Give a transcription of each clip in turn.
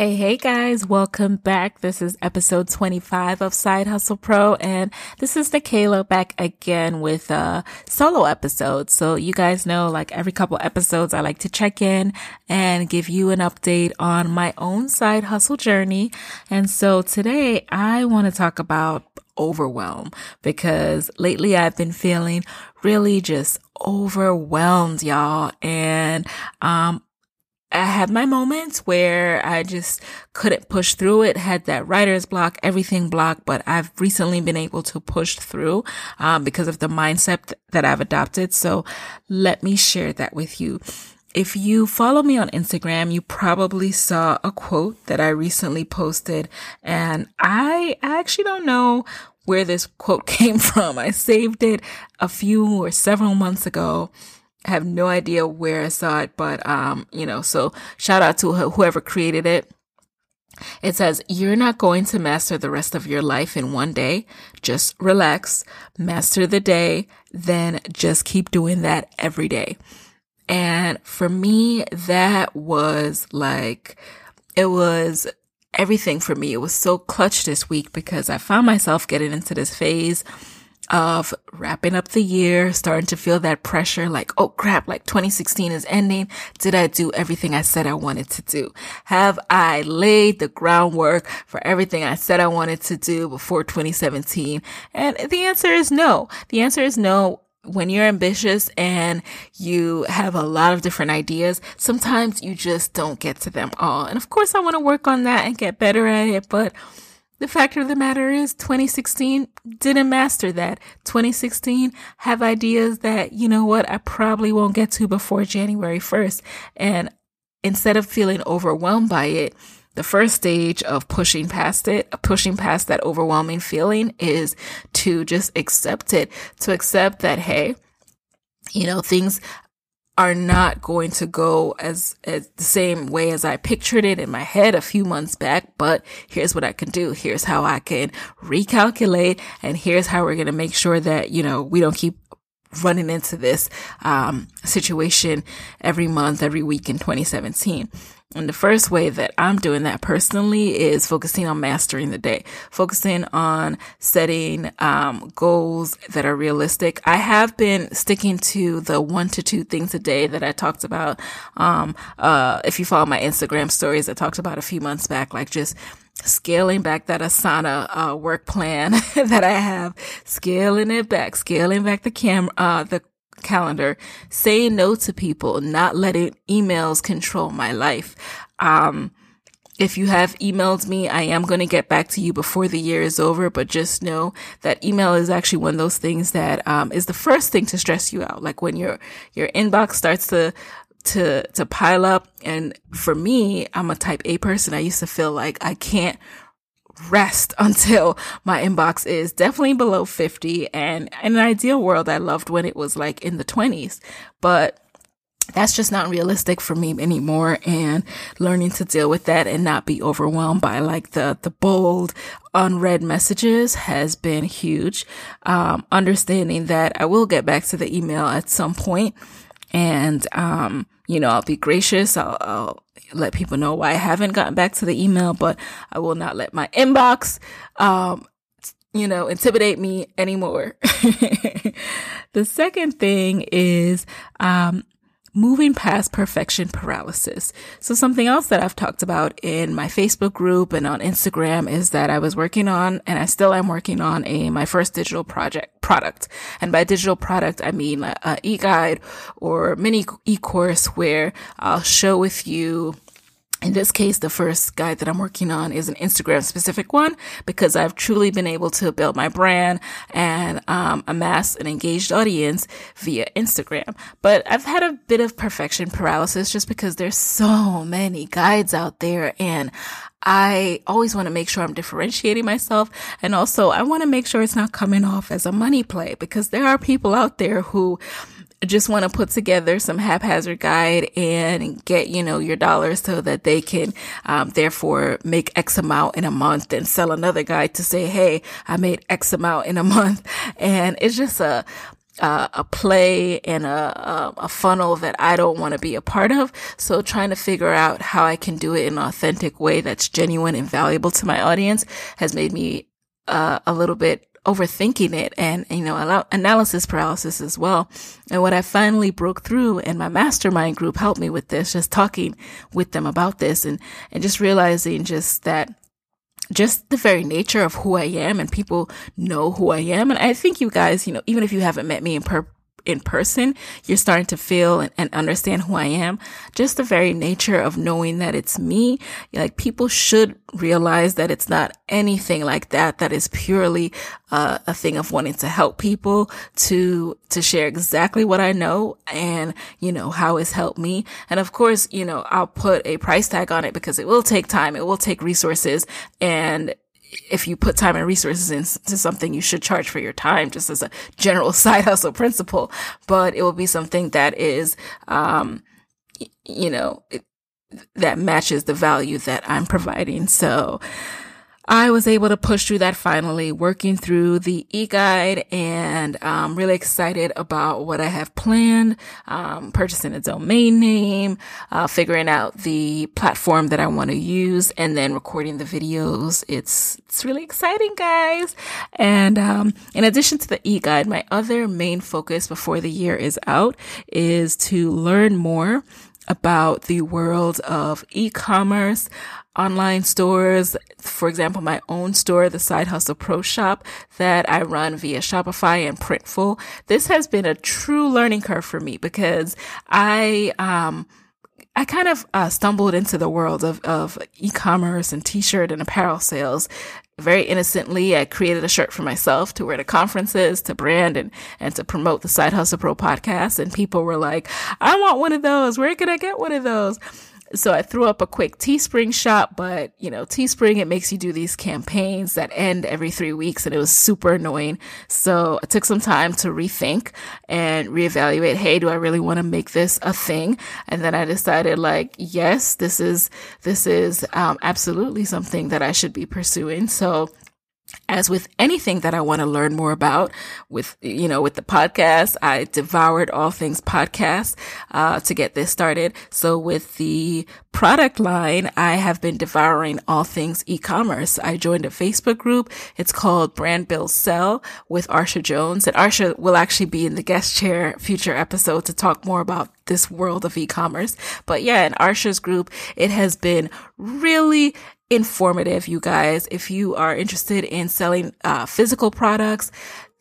Hey, hey guys, welcome back. This is episode 25 of Side Hustle Pro, and this is Nicaila back again with a solo episode. So you guys know, like every couple episodes, I like to check in and give you an update on my own side hustle journey. And so today I want to talk about overwhelm because lately I've been feeling really just overwhelmed, y'all. And, um, I had my moments where I just couldn't push through it, had that writer's block, everything blocked, but I've recently been able to push through, um, because of the mindset that I've adopted. So let me share that with you. If you follow me on Instagram, you probably saw a quote that I recently posted and I actually don't know where this quote came from. I saved it a few or several months ago I have no idea where I saw it, but um, you know, so shout out to whoever created it. It says, You're not going to master the rest of your life in one day. Just relax, master the day, then just keep doing that every day. And for me, that was like, it was everything for me. It was so clutch this week because I found myself getting into this phase of wrapping up the year, starting to feel that pressure like, oh crap, like 2016 is ending. Did I do everything I said I wanted to do? Have I laid the groundwork for everything I said I wanted to do before 2017? And the answer is no. The answer is no when you're ambitious and you have a lot of different ideas, sometimes you just don't get to them all. And of course, I want to work on that and get better at it, but the fact of the matter is 2016 didn't master that. 2016 have ideas that, you know what, I probably won't get to before January 1st. And instead of feeling overwhelmed by it, the first stage of pushing past it, pushing past that overwhelming feeling is to just accept it, to accept that, hey, you know, things are not going to go as, as the same way as I pictured it in my head a few months back, but here's what I can do. Here's how I can recalculate and here's how we're going to make sure that, you know, we don't keep running into this, um, situation every month, every week in 2017. And the first way that I'm doing that personally is focusing on mastering the day, focusing on setting um, goals that are realistic. I have been sticking to the one to two things a day that I talked about. Um, uh, if you follow my Instagram stories, I talked about a few months back, like just scaling back that Asana uh, work plan that I have, scaling it back, scaling back the camera, uh, the calendar, saying no to people, not letting emails control my life. Um, if you have emailed me, I am going to get back to you before the year is over, but just know that email is actually one of those things that um, is the first thing to stress you out. Like when your your inbox starts to to to pile up, and for me, I'm a type A person. I used to feel like I can't rest until my inbox is definitely below 50. And in an ideal world, I loved when it was like in the 20s, but that's just not realistic for me anymore and learning to deal with that and not be overwhelmed by like the the bold unread messages has been huge um, understanding that i will get back to the email at some point and um, you know i'll be gracious I'll, I'll let people know why I haven't gotten back to the email, but I will not let my inbox, um, you know, intimidate me anymore. the second thing is, um, moving past perfection paralysis. So something else that I've talked about in my Facebook group and on Instagram is that I was working on, and I still am working on a, my first digital project product. And by digital product, I mean an e-guide or mini e-course where I'll show with you in this case, the first guide that I'm working on is an Instagram specific one because I've truly been able to build my brand and um, amass an engaged audience via Instagram. But I've had a bit of perfection paralysis just because there's so many guides out there and I always want to make sure I'm differentiating myself. And also I want to make sure it's not coming off as a money play because there are people out there who just want to put together some haphazard guide and get, you know, your dollars so that they can, um, therefore make X amount in a month and sell another guide to say, Hey, I made X amount in a month. And it's just a, uh, a play and a, a, funnel that I don't want to be a part of. So trying to figure out how I can do it in an authentic way that's genuine and valuable to my audience has made me uh, a little bit overthinking it and, you know, analysis paralysis as well. And what I finally broke through and my mastermind group helped me with this, just talking with them about this and, and just realizing just that just the very nature of who I am and people know who I am. And I think you guys, you know, even if you haven't met me in per- in person, you're starting to feel and, and, understand who I am. Just the very nature of knowing that it's me. Like people should realize that it's not anything like that. That is purely uh, a thing of wanting to help people to, to share exactly what I know and, you know, how it's helped me. And of course, you know, I'll put a price tag on it because it will take time. It will take resources and if you put time and resources into something, you should charge for your time, just as a general side hustle principle. But it will be something that is, um, you know, it, that matches the value that I'm providing. So, I was able to push through that finally, working through the e-guide and I'm um, really excited about what I have planned, um, purchasing a domain name, uh, figuring out the platform that I want to use and then recording the videos. It's, it's really exciting, guys. And, um, in addition to the e-guide, my other main focus before the year is out is to learn more about the world of e-commerce, online stores. For example, my own store, the Side Hustle Pro Shop that I run via Shopify and Printful. This has been a true learning curve for me because I, um, I kind of uh, stumbled into the world of, of e-commerce and t-shirt and apparel sales very innocently. I created a shirt for myself to wear to conferences, to brand and, and to promote the Side Hustle Pro podcast. And people were like, I want one of those. Where can I get one of those? So I threw up a quick Teespring shop, but you know, Teespring, it makes you do these campaigns that end every three weeks and it was super annoying. So I took some time to rethink and reevaluate. Hey, do I really want to make this a thing? And then I decided like, yes, this is, this is, um, absolutely something that I should be pursuing. So as with anything that I want to learn more about with, you know, with the podcast, I devoured all things podcast, uh, to get this started. So with the product line, I have been devouring all things e-commerce. I joined a Facebook group. It's called Brand Build Sell with Arsha Jones and Arsha will actually be in the guest chair future episode to talk more about this world of e-commerce. But yeah, in Arsha's group, it has been really informative, you guys. If you are interested in selling uh, physical products,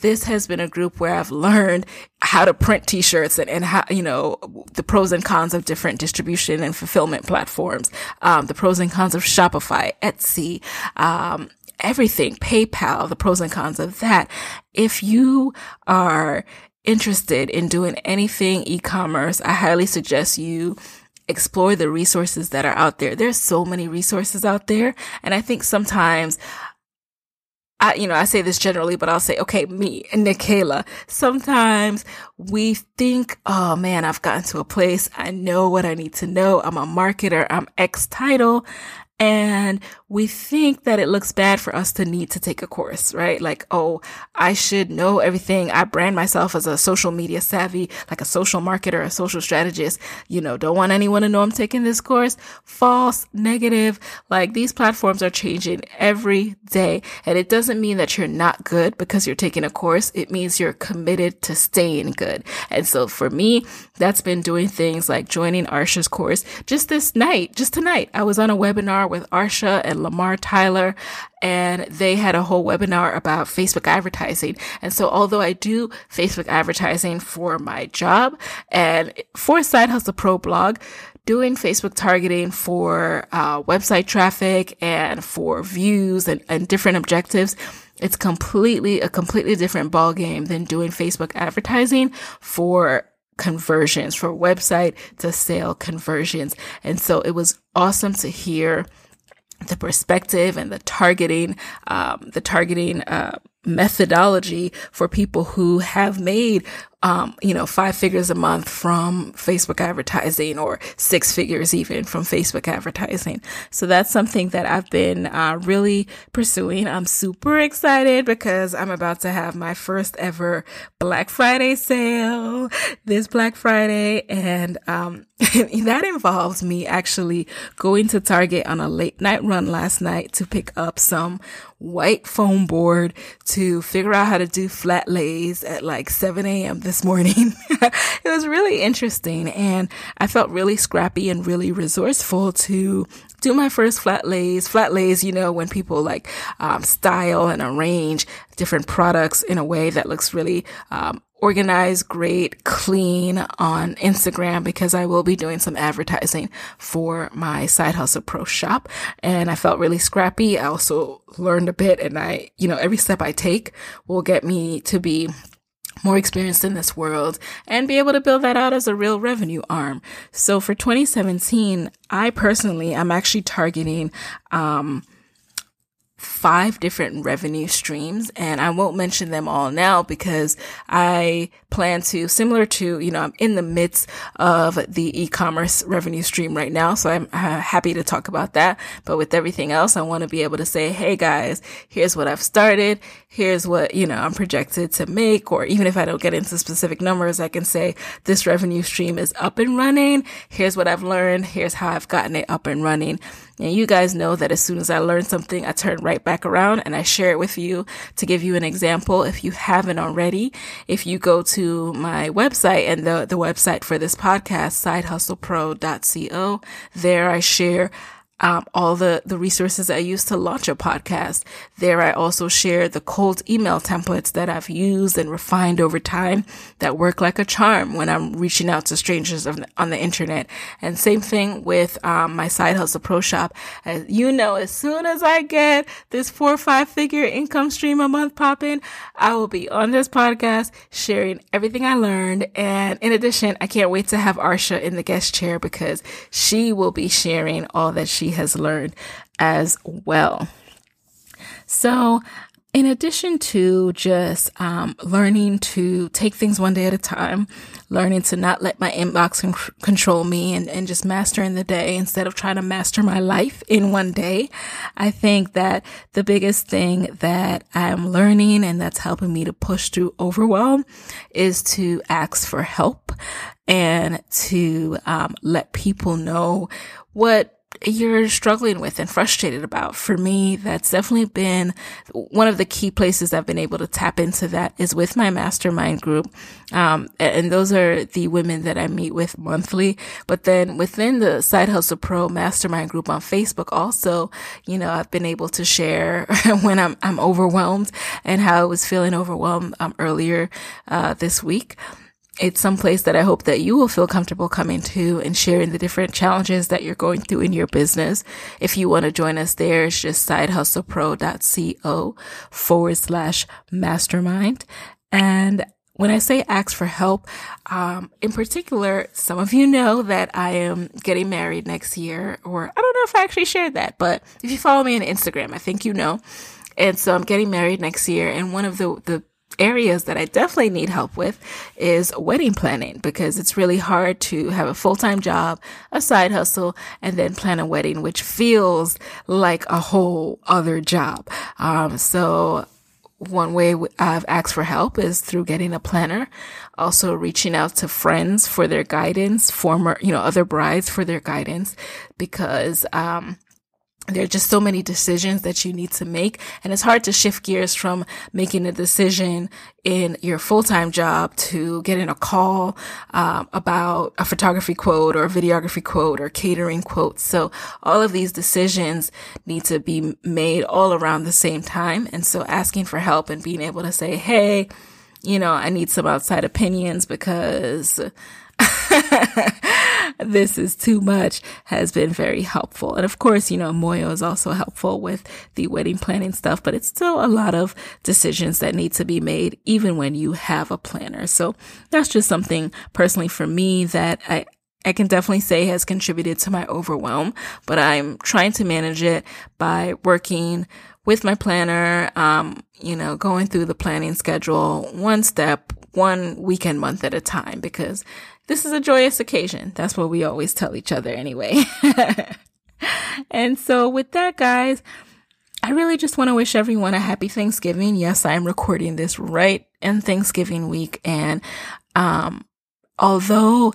this has been a group where I've learned how to print t-shirts and, and how, you know, the pros and cons of different distribution and fulfillment platforms, um, the pros and cons of Shopify, Etsy, um, everything, PayPal, the pros and cons of that. If you are interested in doing anything e-commerce, I highly suggest you explore the resources that are out there. There's so many resources out there. And I think sometimes I, you know, I say this generally, but I'll say, okay, me and Nicaila, sometimes we think, oh man, I've gotten to a place. I know what I need to know. I'm a marketer. I'm X title. And we think that it looks bad for us to need to take a course, right? Like, oh, I should know everything. I brand myself as a social media savvy, like a social marketer, a social strategist. You know, don't want anyone to know I'm taking this course. False, negative. Like these platforms are changing every day. And it doesn't mean that you're not good because you're taking a course. It means you're committed to staying good. And so for me, that's been doing things like joining Arsha's course just this night, just tonight. I was on a webinar with Arsha and Lamar Tyler, and they had a whole webinar about Facebook advertising. And so although I do Facebook advertising for my job and for Side Hustle Pro blog, doing Facebook targeting for uh, website traffic and for views and, and different objectives, it's completely a completely different ball game than doing Facebook advertising for conversions for website to sale conversions. And so it was awesome to hear the perspective and the targeting, um, the targeting, uh, methodology for people who have made um, you know, five figures a month from Facebook advertising or six figures even from Facebook advertising. So that's something that I've been uh, really pursuing. I'm super excited because I'm about to have my first ever Black Friday sale this Black Friday. And, um, that involves me actually going to Target on a late night run last night to pick up some white foam board to figure out how to do flat lays at like 7 a.m. this morning. it was really interesting and I felt really scrappy and really resourceful to do my first flat lays. Flat lays, you know, when people like um, style and arrange different products in a way that looks really um, organized, great, clean on Instagram because I will be doing some advertising for my side hustle pro shop. And I felt really scrappy. I also learned a bit and I, you know, every step I take will get me to be more experienced in this world and be able to build that out as a real revenue arm. So for 2017, I personally, I'm actually targeting, um, five different revenue streams and I won't mention them all now because I plan to similar to, you know, I'm in the midst of the e-commerce revenue stream right now. So I'm uh, happy to talk about that. But with everything else, I want to be able to say, Hey guys, here's what I've started. Here's what, you know, I'm projected to make. Or even if I don't get into specific numbers, I can say this revenue stream is up and running. Here's what I've learned. Here's how I've gotten it up and running. And you guys know that as soon as I learn something, I turn right back around and I share it with you to give you an example. If you haven't already, if you go to my website and the, the website for this podcast, sidehustlepro.co, there I share um, all the, the resources I use to launch a podcast. There, I also share the cold email templates that I've used and refined over time that work like a charm when I'm reaching out to strangers on the, on the internet. And same thing with um, my side hustle pro shop. As you know, as soon as I get this four or five figure income stream a month popping, I will be on this podcast sharing everything I learned. And in addition, I can't wait to have Arsha in the guest chair because she will be sharing all that she has learned as well. So, in addition to just um, learning to take things one day at a time, learning to not let my inbox con- control me and, and just mastering the day instead of trying to master my life in one day, I think that the biggest thing that I'm learning and that's helping me to push through overwhelm is to ask for help and to um, let people know what you're struggling with and frustrated about. For me, that's definitely been one of the key places I've been able to tap into that is with my mastermind group. Um, and those are the women that I meet with monthly. But then within the Side Hustle Pro mastermind group on Facebook also, you know, I've been able to share when I'm, I'm overwhelmed and how I was feeling overwhelmed, um, earlier, uh, this week it's some place that I hope that you will feel comfortable coming to and sharing the different challenges that you're going through in your business. If you want to join us there, it's just sidehustlepro.co forward slash mastermind. And when I say ask for help, um, in particular, some of you know that I am getting married next year, or I don't know if I actually shared that, but if you follow me on Instagram, I think you know. And so I'm getting married next year. And one of the, the areas that I definitely need help with is wedding planning because it's really hard to have a full-time job, a side hustle, and then plan a wedding, which feels like a whole other job. Um, so one way I've asked for help is through getting a planner, also reaching out to friends for their guidance, former, you know, other brides for their guidance because, um, there are just so many decisions that you need to make. And it's hard to shift gears from making a decision in your full-time job to getting a call um, about a photography quote or a videography quote or catering quote. So all of these decisions need to be made all around the same time. And so asking for help and being able to say, Hey, you know, I need some outside opinions because this is too much has been very helpful. And of course, you know, Moyo is also helpful with the wedding planning stuff, but it's still a lot of decisions that need to be made even when you have a planner. So that's just something personally for me that I, I can definitely say has contributed to my overwhelm, but I'm trying to manage it by working with my planner, um, you know, going through the planning schedule one step, one weekend month at a time because this is a joyous occasion. That's what we always tell each other anyway. and so with that, guys, I really just want to wish everyone a happy Thanksgiving. Yes, I'm recording this right in Thanksgiving week. And, um, although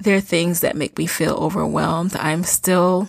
there are things that make me feel overwhelmed, I'm still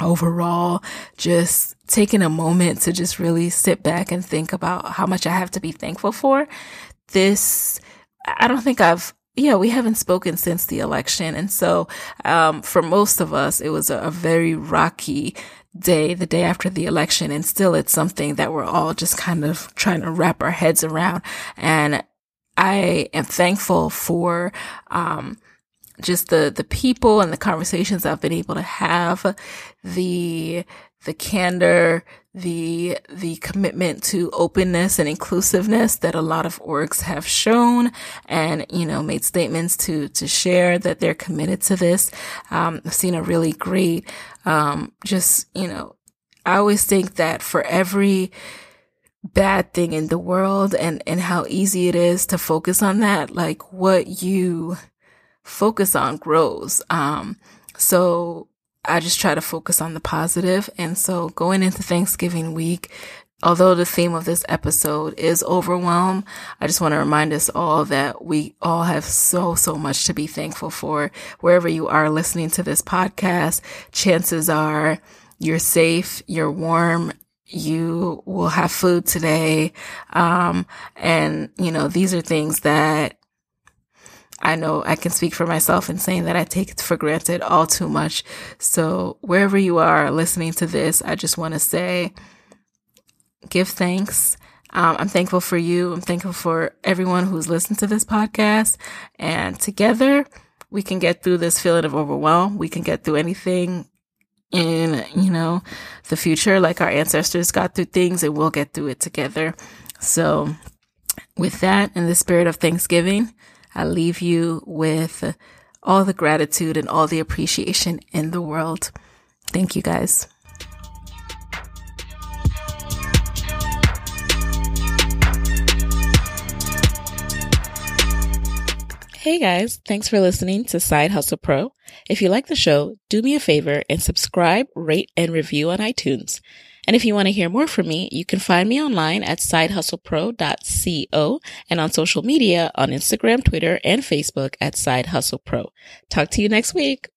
overall just taking a moment to just really sit back and think about how much I have to be thankful for. This, I don't think I've yeah, we haven't spoken since the election. And so, um, for most of us, it was a, a, very rocky day, the day after the election. And still it's something that we're all just kind of trying to wrap our heads around. And I am thankful for, um, just the, the people and the conversations I've been able to have, the, the candor, the, the commitment to openness and inclusiveness that a lot of orgs have shown and, you know, made statements to, to share that they're committed to this. Um, I've seen a really great, um, just, you know, I always think that for every, bad thing in the world and, and how easy it is to focus on that, like what you focus on grows. Um, so I just try to focus on the positive. And so going into Thanksgiving week, although the theme of this episode is overwhelm, I just want to remind us all that we all have so, so much to be thankful for. Wherever you are listening to this podcast, chances are you're safe, you're warm, you will have food today. Um, and you know, these are things that I know I can speak for myself in saying that I take it for granted all too much. So wherever you are listening to this, I just want to say, give thanks. Um, I'm thankful for you. I'm thankful for everyone who's listened to this podcast. And together we can get through this feeling of overwhelm. We can get through anything in, you know, the future, like our ancestors got through things and we'll get through it together. So with that, in the spirit of Thanksgiving, I leave you with all the gratitude and all the appreciation in the world. Thank you guys. Hey guys, thanks for listening to Side Hustle Pro. If you like the show, do me a favor and subscribe, rate, and review on iTunes. And if you want to hear more from me, you can find me online at sidehustlepro.co and on social media on Instagram, Twitter, and Facebook at Side Hustle Pro. Talk to you next week.